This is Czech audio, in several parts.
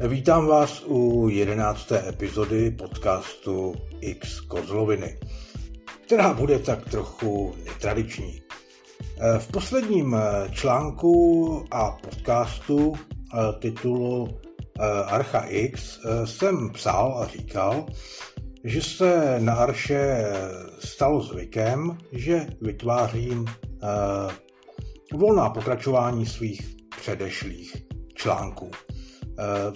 Vítám vás u jedenácté epizody podcastu X Kozloviny, která bude tak trochu netradiční. V posledním článku a podcastu titulu Archa X jsem psal a říkal, že se na Arše stalo zvykem, že vytvářím volná pokračování svých předešlých článků. Eh,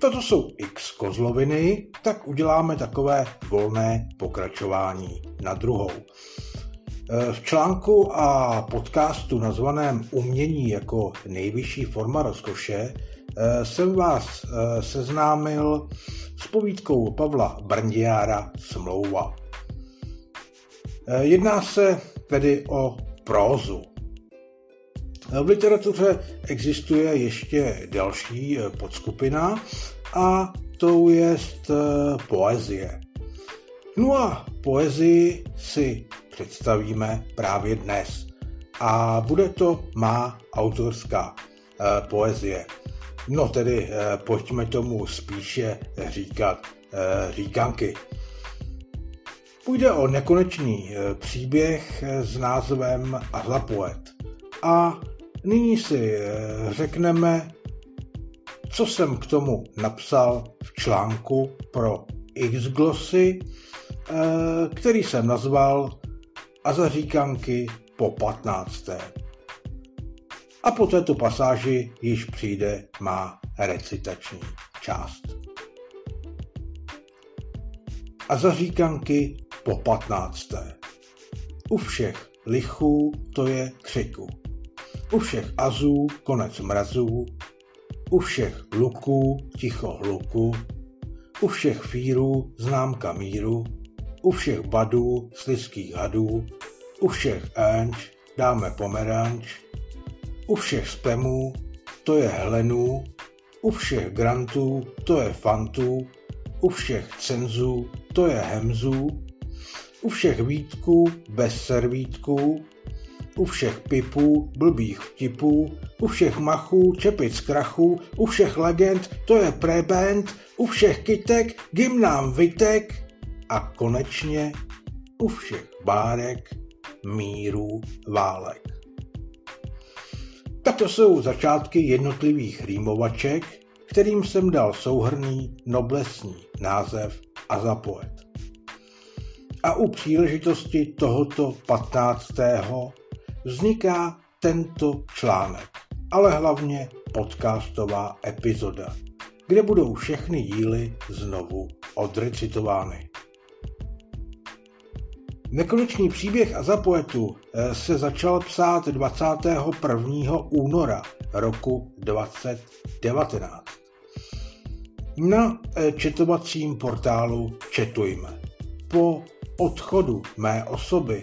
toto jsou x kozloviny, tak uděláme takové volné pokračování na druhou. Eh, v článku a podcastu nazvaném Umění jako nejvyšší forma rozkoše eh, jsem vás seznámil s povídkou Pavla Brndiára Smlouva. Jedná se tedy o prózu. V literatuře existuje ještě další eh, podskupina a to je eh, poezie. No a poezii si představíme právě dnes. A bude to má autorská eh, poezie. No tedy pojďme tomu spíše říkat říkanky. Půjde o nekonečný příběh s názvem Azapoet. A Nyní si eh, řekneme, co jsem k tomu napsal v článku pro Xglossy, eh, který jsem nazval a zaříkanky po 15. A po této pasáži již přijde má recitační část. A zaříkanky po 15. U všech lichů to je křiku u všech azů konec mrazů, u všech luků ticho hluku, u všech fírů známka míru, u všech badů slizkých hadů, u všech enč dáme pomeranč, u všech spemů to je hlenů, u všech grantů to je fantů, u všech cenzů to je hemzů, u všech vítků bez servítků, u všech pipů, blbých vtipů, u všech machů, čepic krachů, u všech legend, to je preband, u všech kytek, gymnám vytek a konečně u všech bárek, mírů, válek. Tak to jsou začátky jednotlivých rýmovaček, kterým jsem dal souhrný noblesní název a zapoet. A u příležitosti tohoto 15 vzniká tento článek, ale hlavně podcastová epizoda, kde budou všechny díly znovu odrecitovány. Nekonečný příběh a zapoetu eh, se začal psát 21. února roku 2019 na eh, četovacím portálu Četujme. Po odchodu mé osoby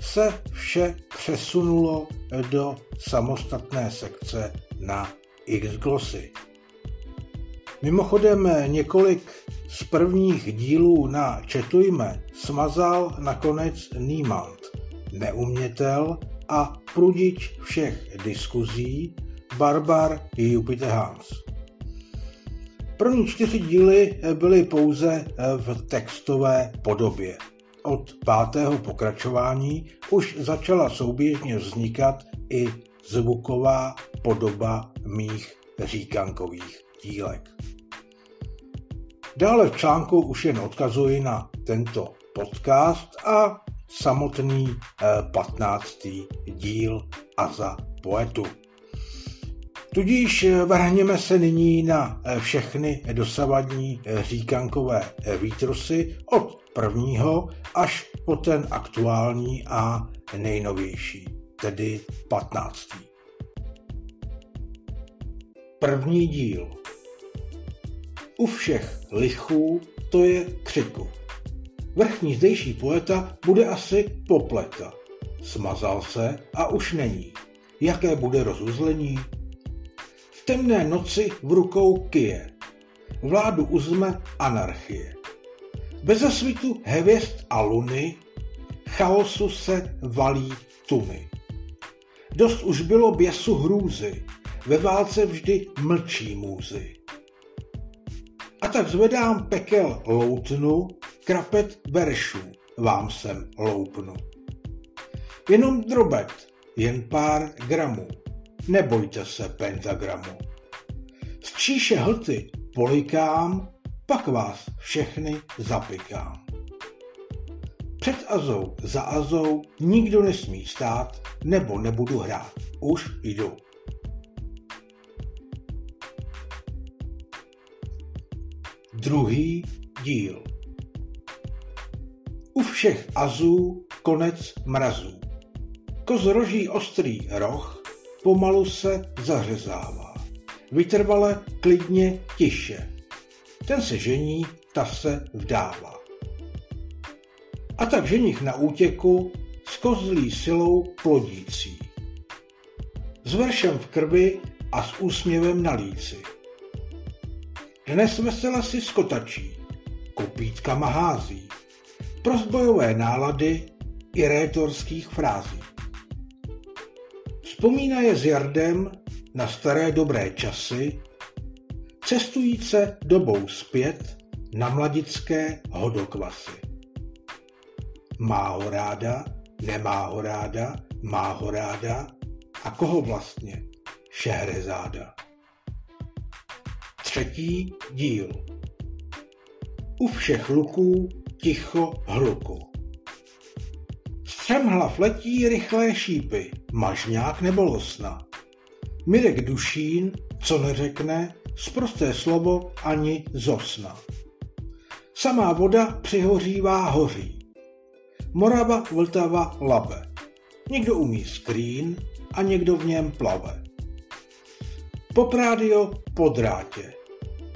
se vše přesunulo do samostatné sekce na Xglossy. Mimochodem několik z prvních dílů na Četujme smazal nakonec Niemand, neumětel a prudič všech diskuzí Barbar Jupiter Hans. První čtyři díly byly pouze v textové podobě od pátého pokračování už začala souběžně vznikat i zvuková podoba mých říkankových dílek. Dále v článku už jen odkazuji na tento podcast a samotný 15. Eh, díl Aza poetu. Tudíž eh, vrhněme se nyní na eh, všechny dosavadní říkankové výtrusy od prvního až po ten aktuální a nejnovější, tedy 15. První díl. U všech lichů to je křiku. Vrchní zdejší poeta bude asi popleta. Smazal se a už není. Jaké bude rozuzlení? Temné noci v rukou kije. Vládu uzme anarchie. Bez zasvitu hvězd a luny chaosu se valí tuny. Dost už bylo běsu hrůzy, ve válce vždy mlčí můzy. A tak zvedám pekel loutnu, krapet veršů vám sem loupnu. Jenom drobet, jen pár gramů, nebojte se pentagramu. Z číše hlty polikám, pak vás všechny zapikám. Před Azou, za Azou nikdo nesmí stát, nebo nebudu hrát. Už jdu. Druhý díl. U všech azů konec mrazů. Kozroží ostrý roh pomalu se zařezává. Vytrvale, klidně, tiše. Ten se žení, ta se vdává. A tak ženich na útěku s kozlí silou plodící. S veršem v krvi a s úsměvem na líci. Dnes vesela si skotačí, kopítkama hází, pro zbojové nálady i rétorských frází. Vzpomíná je s Jardem na staré dobré časy, cestujíce dobou zpět na mladické hodokvasy. Má ho ráda, nemá ho ráda, má ho ráda a koho vlastně? Šehrezáda. Třetí díl. U všech luků ticho hluku. Střem hlav letí rychlé šípy, mažňák nebo losna. Mirek Dušín, co neřekne, zprosté slovo ani zosna. Samá voda přihořívá hoří. Morava, Vltava, Labe. Někdo umí skrín a někdo v něm plave. Poprádio po drátě.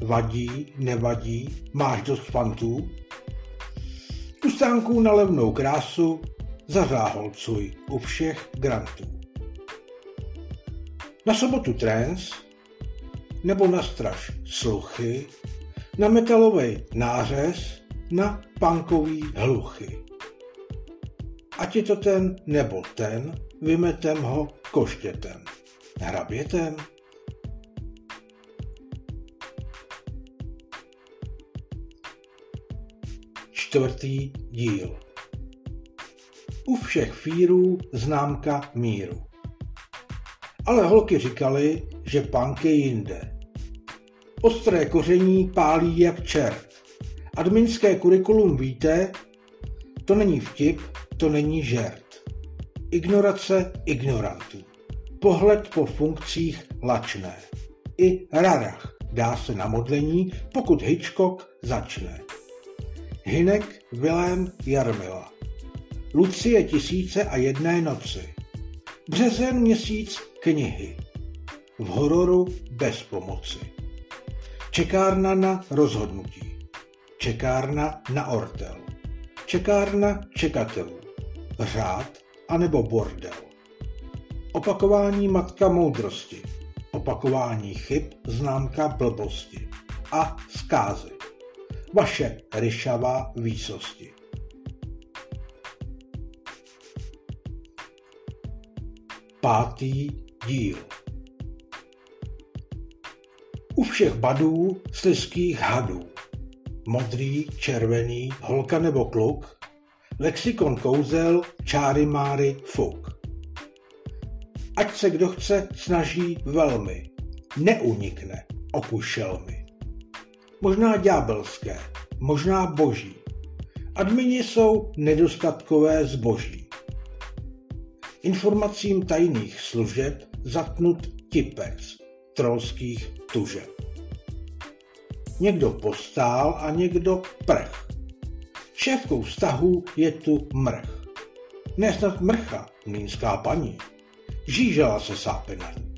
Vadí, nevadí, máš dost fantů? U stánků na levnou krásu zazáholcuj u všech grantů. Na sobotu trance nebo na straž sluchy, na metalový nářez, na punkový hluchy. Ať je to ten nebo ten, vymetem ho koštětem. Hrabětem? Čtvrtý díl. U všech fírů známka míru. Ale holky říkali, že punk je jinde. Ostré koření pálí jak čert. Adminské kurikulum víte, to není vtip, to není žert. Ignorace ignorantů. Pohled po funkcích lačné. I rarach dá se na modlení, pokud Hitchcock začne. Hinek Vilém Jarmila. Lucie tisíce a jedné noci. Březen měsíc knihy. V hororu bez pomoci. Čekárna na rozhodnutí. Čekárna na ortel. Čekárna čekatelů. Řád anebo bordel. Opakování matka moudrosti. Opakování chyb známka blbosti. A zkázy. Vaše ryšavá výsosti. Pátý díl. U všech badů, slizkých hadů. Modrý, červený, holka nebo kluk, lexikon kouzel, čáry máry, fuk. Ať se kdo chce, snaží velmi, neunikne okušelmi. Možná ďábelské, možná boží. Admini jsou nedostatkové zboží. Informacím tajných služeb zatnut tipec trolských tužeb. Někdo postál a někdo prch. Šéfkou vztahů je tu mrch. Nesnad mrcha, mlínská paní. Žížela se sápe na ní.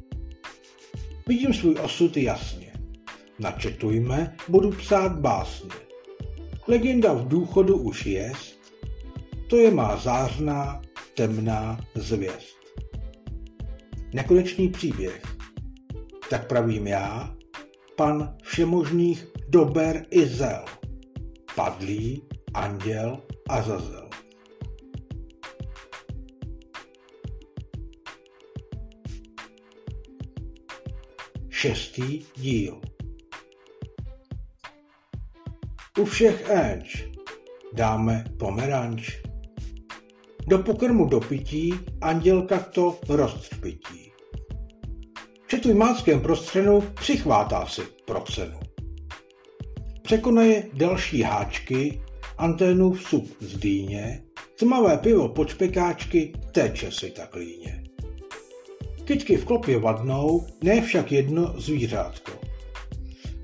Vidím svůj osud jasně. Načetujme, budu psát básně. Legenda v důchodu už jest, to je má zářná, temná zvěst. Nekonečný příběh. Tak pravím já, pan všemožných dober i zel, padlý, anděl a zazel. Šestý díl U všech enč dáme pomeranč. Do pokrmu do pití andělka to roztřpití. Při máckém prostřenu přichvátá si pro cenu. Překonaje další háčky, anténu v sup z dýně, tmavé pivo pod špekáčky teče si tak líně. Kytky v klopě vadnou, ne však jedno zvířátko.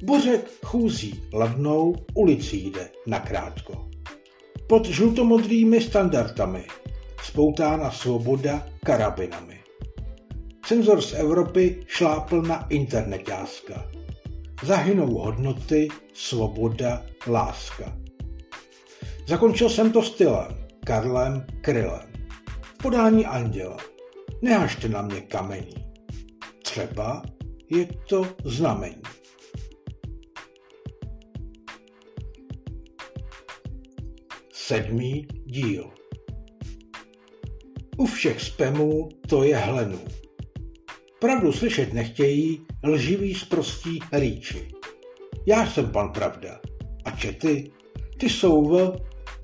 Bořek chůzí ladnou, ulicí jde nakrátko. Pod žlutomodrými standardami spoutána svoboda karabinami. Cenzor z Evropy šlápl na internetáska. Zahynou hodnoty, svoboda, láska. Zakončil jsem to stylem, Karlem Krylem. Podání anděla. Nehažte na mě kamení. Třeba je to znamení. Sedmý díl. U všech spamů to je hlenů. Pravdu slyšet nechtějí lživý sprostí rýči. Já jsem pan Pravda. A čety? Ty jsou v...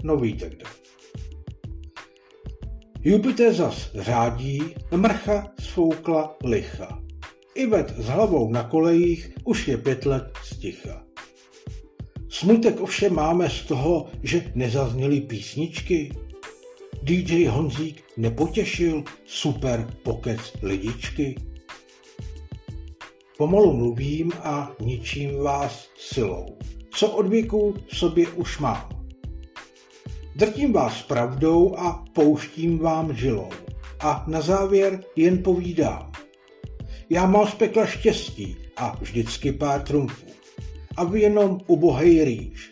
No víte kde. Jupiter zas řádí, mrcha sfoukla licha. Ivet s hlavou na kolejích už je pět let sticha. Smutek ovšem máme z toho, že nezazněly písničky. DJ Honzík nepotěšil super pokec lidičky. Pomalu mluvím a ničím vás silou. Co od věku v sobě už mám. Drtím vás pravdou a pouštím vám žilou. A na závěr jen povídám. Já mám z pekla štěstí a vždycky pár trumfů. A vy jenom ubohej rýč.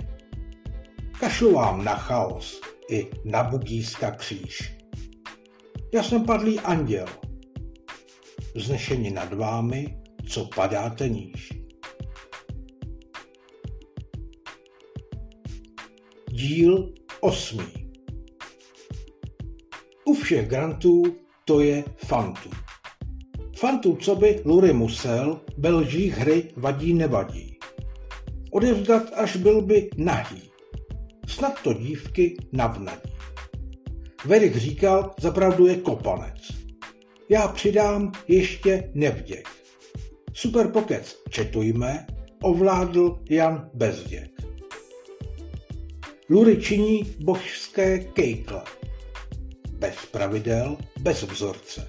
Kašlu vám na chaos i na bugíska kříž. Já jsem padlý anděl, vznešení nad vámi, co padáte níž. Díl osmý. U všech grantů to je fantu. Fantu, co by Lury musel, belží hry vadí nevadí. Odevzdat, až byl by nahý. Snad to dívky navnadí. Verich říkal, zapravdu je kopanec. Já přidám ještě nevděk. Super pokec četujme, ovládl Jan Bezděk. Lury činí božské kejkle. Bez pravidel, bez vzorce.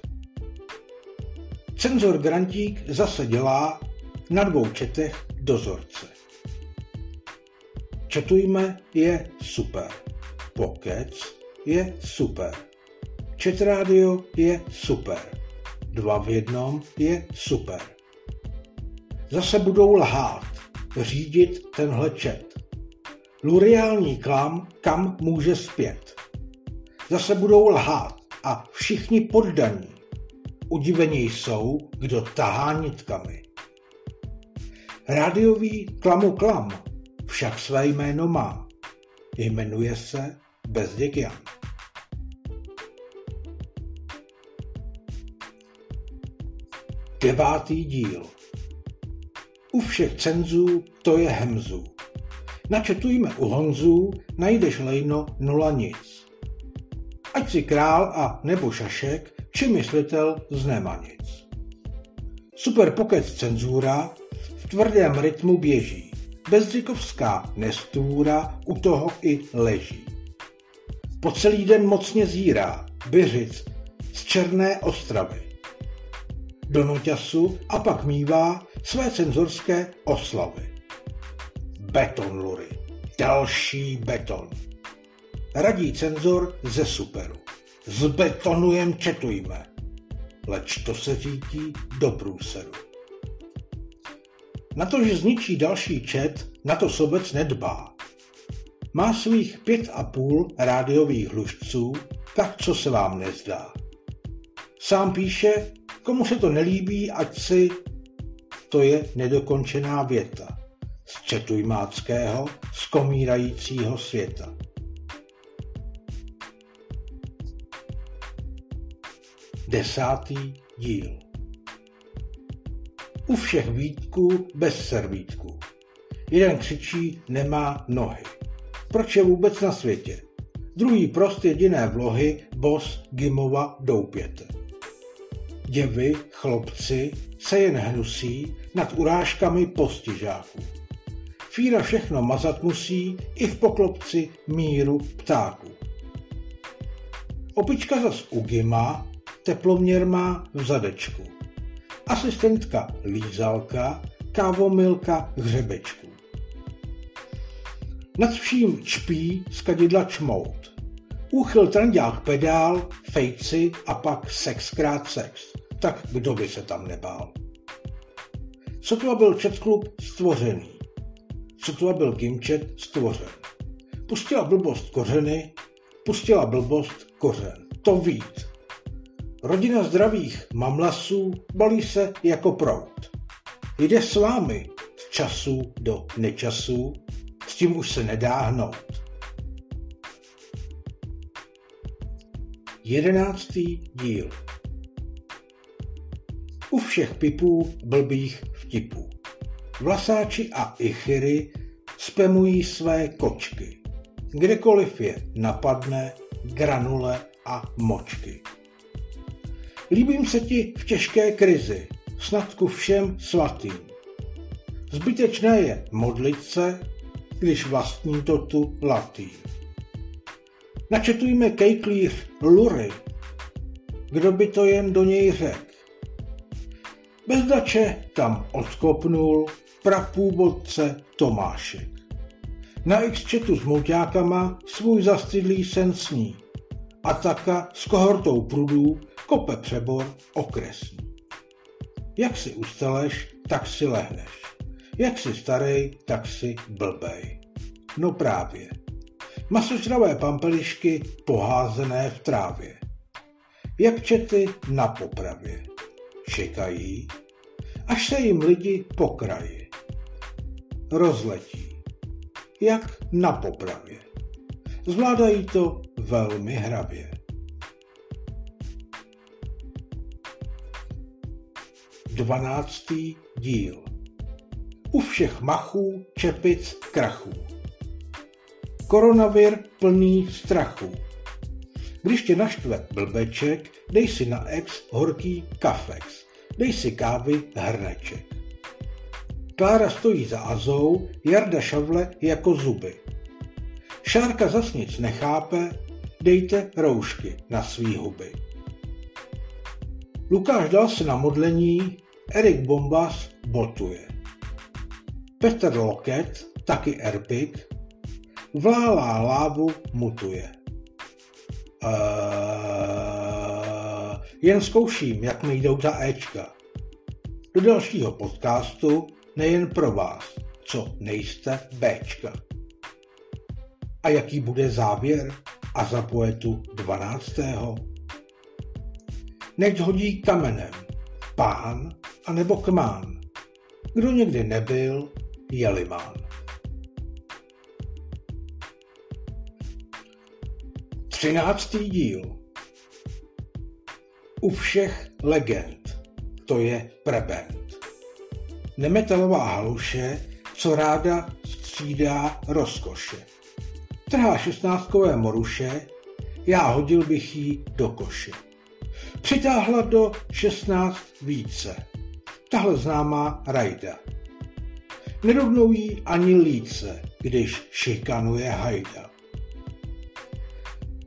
Cenzor Grantík zase dělá na dvou četech dozorce. Četujme je super. Pokec je super. Čet rádio je super. Dva v jednom je super. Zase budou lhát, řídit tenhle čet. Luriální klam kam může zpět. Zase budou lhát a všichni poddaní. Udivení jsou, kdo tahá nitkami. Rádiový klamu klam však své jméno má. Jmenuje se Bezděk Jan. Devátý díl. U všech cenzů to je hemzů. Načetujme u Honzů, najdeš lejno nula nic. Ať si král a nebo šašek, či myslitel z nic. Super pokec cenzura v tvrdém rytmu běží. Bezdřikovská nestůra u toho i leží. Po celý den mocně zírá Byřic z Černé ostravy. Do noťasu a pak mívá své cenzorské oslavy. Beton Lury. Další beton. Radí cenzor ze superu. Zbetonujem četujme. Leč to se řítí do průseru. Na to, že zničí další čet, na to sobec nedbá. Má svých pět a půl rádiových hlušců, tak co se vám nezdá. Sám píše, komu se to nelíbí, ať si... To je nedokončená věta. Z četujmáckého, z komírajícího světa. Desátý díl u všech vítků bez servítku. Jeden křičí, nemá nohy. proč je vůbec na světě. Druhý prost jediné vlohy Bos Gimova doupěte. Děvy, chlopci se jen hnusí nad urážkami postižáků. Fíra všechno mazat musí i v poklopci míru ptáků. Opička zas u Gima teploměr má v zadečku. Asistentka lízalka, kávomilka hřebečku. Nad vším čpí z kadidla čmout. Úchyl trandák pedál, fejci a pak sexkrát sex. Tak kdo by se tam nebál? Sotva byl četklub stvořený. Sotva byl Gimčet stvořen. Pustila blbost kořeny, pustila blbost kořen. To vít. Rodina zdravých mamlasů balí se jako prout. Jde s vámi z času do nečasu, s tím už se nedá hnout. Jedenáctý díl U všech pipů blbých vtipů. Vlasáči a ichyry spemují své kočky. Kdekoliv je napadne granule a močky. Líbím se ti v těžké krizi, snad ku všem svatým. Zbytečné je modlit se, když vlastní to tu latý. Načetujme kejklíř lury, kdo by to jen do něj řek. Bezdače tam odkopnul prapůvodce Tomášek. Na X-chatu s mouťákama svůj zastydlý sen sní. A taka s kohortou prudů kope přebor okresní. Jak si ustaleš, tak si lehneš. Jak si starej, tak si blbej. No právě. Masožravé pampelišky poházené v trávě. Jak čety na popravě. Čekají, až se jim lidi po kraji. Rozletí. Jak na popravě. Zvládají to velmi hravě. Dvanáctý díl U všech machů, čepic, krachů. Koronavir plný strachu. Když tě naštve blbeček, dej si na ex horký kafex. Dej si kávy hrneček. Klára stojí za Azou, Jarda šavle jako zuby. Šárka zas nic nechápe, dejte roušky na svý huby. Lukáš dal se na modlení, Erik Bombas botuje. Petr Loket, taky Erpik, vlálá lávu mutuje. Uh, jen zkouším, jak mi jdou ta Ečka. Do dalšího podcastu nejen pro vás, co nejste Bčka. A jaký bude závěr a za poetu 12. Nech hodí kamenem pán a nebo kmán. Kdo někdy nebyl, je limán. Třináctý díl. U všech legend, to je prebend. Nemetalová haluše, co ráda střídá rozkoše. Trhá šestnáctkové moruše, já hodil bych jí do koše. Přitáhla do 16 více. Tahle známá rajda. Nerovnou jí ani líce, když šikanuje hajda.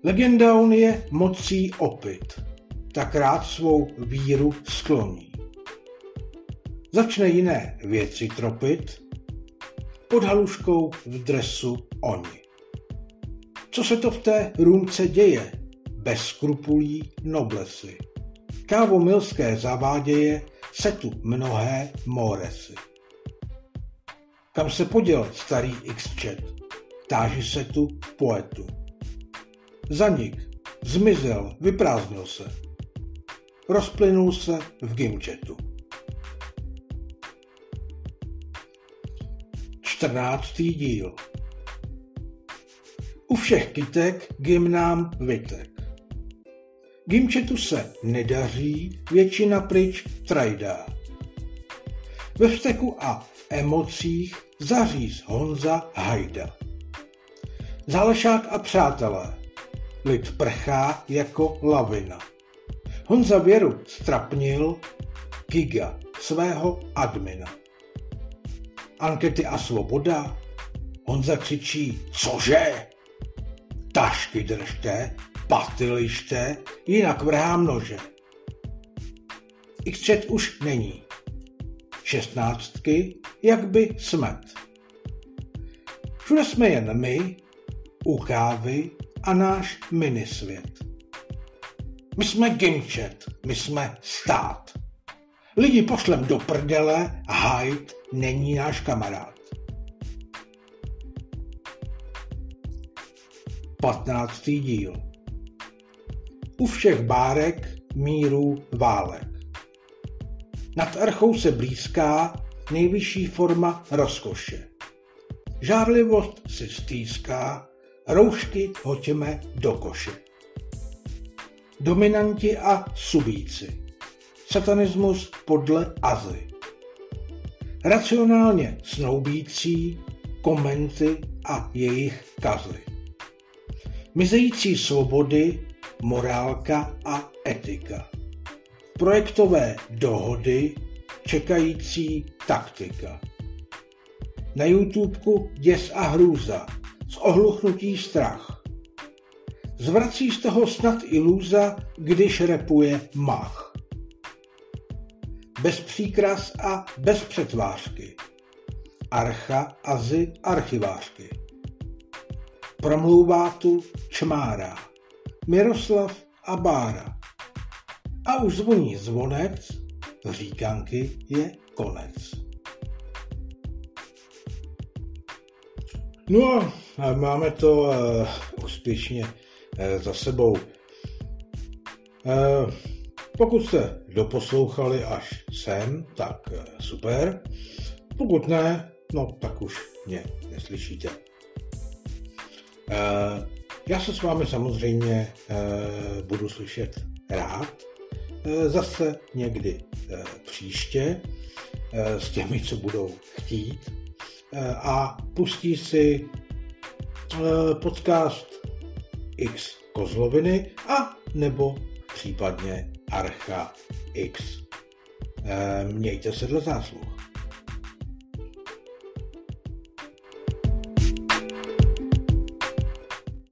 Legenda on je mocí opit, tak rád svou víru skloní. Začne jiné věci tropit, pod haluškou v dresu oni. Co se to v té růmce děje? Bez skrupulí noblesy. Kávomilské zaváděje se tu mnohé moresy. Kam se poděl starý X-chat? Táží se tu poetu. Zanik, zmizel, vyprázdnil se. Rozplynul se v Gimchatu. 14. díl U všech kytek gymnám vytek. Gimčetu se nedaří, většina pryč trajdá. Ve vzteku a emocích zaříz Honza Hajda. Zálešák a přátelé. Lid prchá jako lavina. Honza Věru strapnil Giga, svého admina. Ankety a svoboda. Honza křičí, cože? Tašky držte, paty lište, jinak vrhám nože. Xchat už není. Šestnáctky, jak by smet. Všude jsme jen my, u kávy a náš minisvět. My jsme Gimchat, my jsme stát. Lidi pošlem do prdele Hyde není náš kamarád. 15. díl U všech bárek míru válek. Nad archou se blízká nejvyšší forma rozkoše. Žárlivost si stýská, roušky hoďme do koše. Dominanti a subíci. Satanismus podle Azy. Racionálně snoubící, komenty a jejich kazy. Mizející svobody, morálka a etika. Projektové dohody, čekající taktika. Na YouTubeku Děs a hrůza, z ohluchnutí strach. Zvrací z toho snad ilúza, když repuje mach. Bez příkras a bez přetvářky. Archa, azy, archivářky. Promlouvá tu čmára. Miroslav a Bára. A už zvoní zvonec, říkanky je konec. No a máme to uh, úspěšně uh, za sebou. Uh, pokud jste doposlouchali až sem, tak uh, super. Pokud ne, no tak už mě neslyšíte. Uh, já se s vámi samozřejmě uh, budu slyšet rád. Uh, zase někdy uh, příště s těmi, co budou chtít. A pustí si Eh, podcast X Kozloviny a nebo případně Archa X. Eh, mějte se dle zásluh.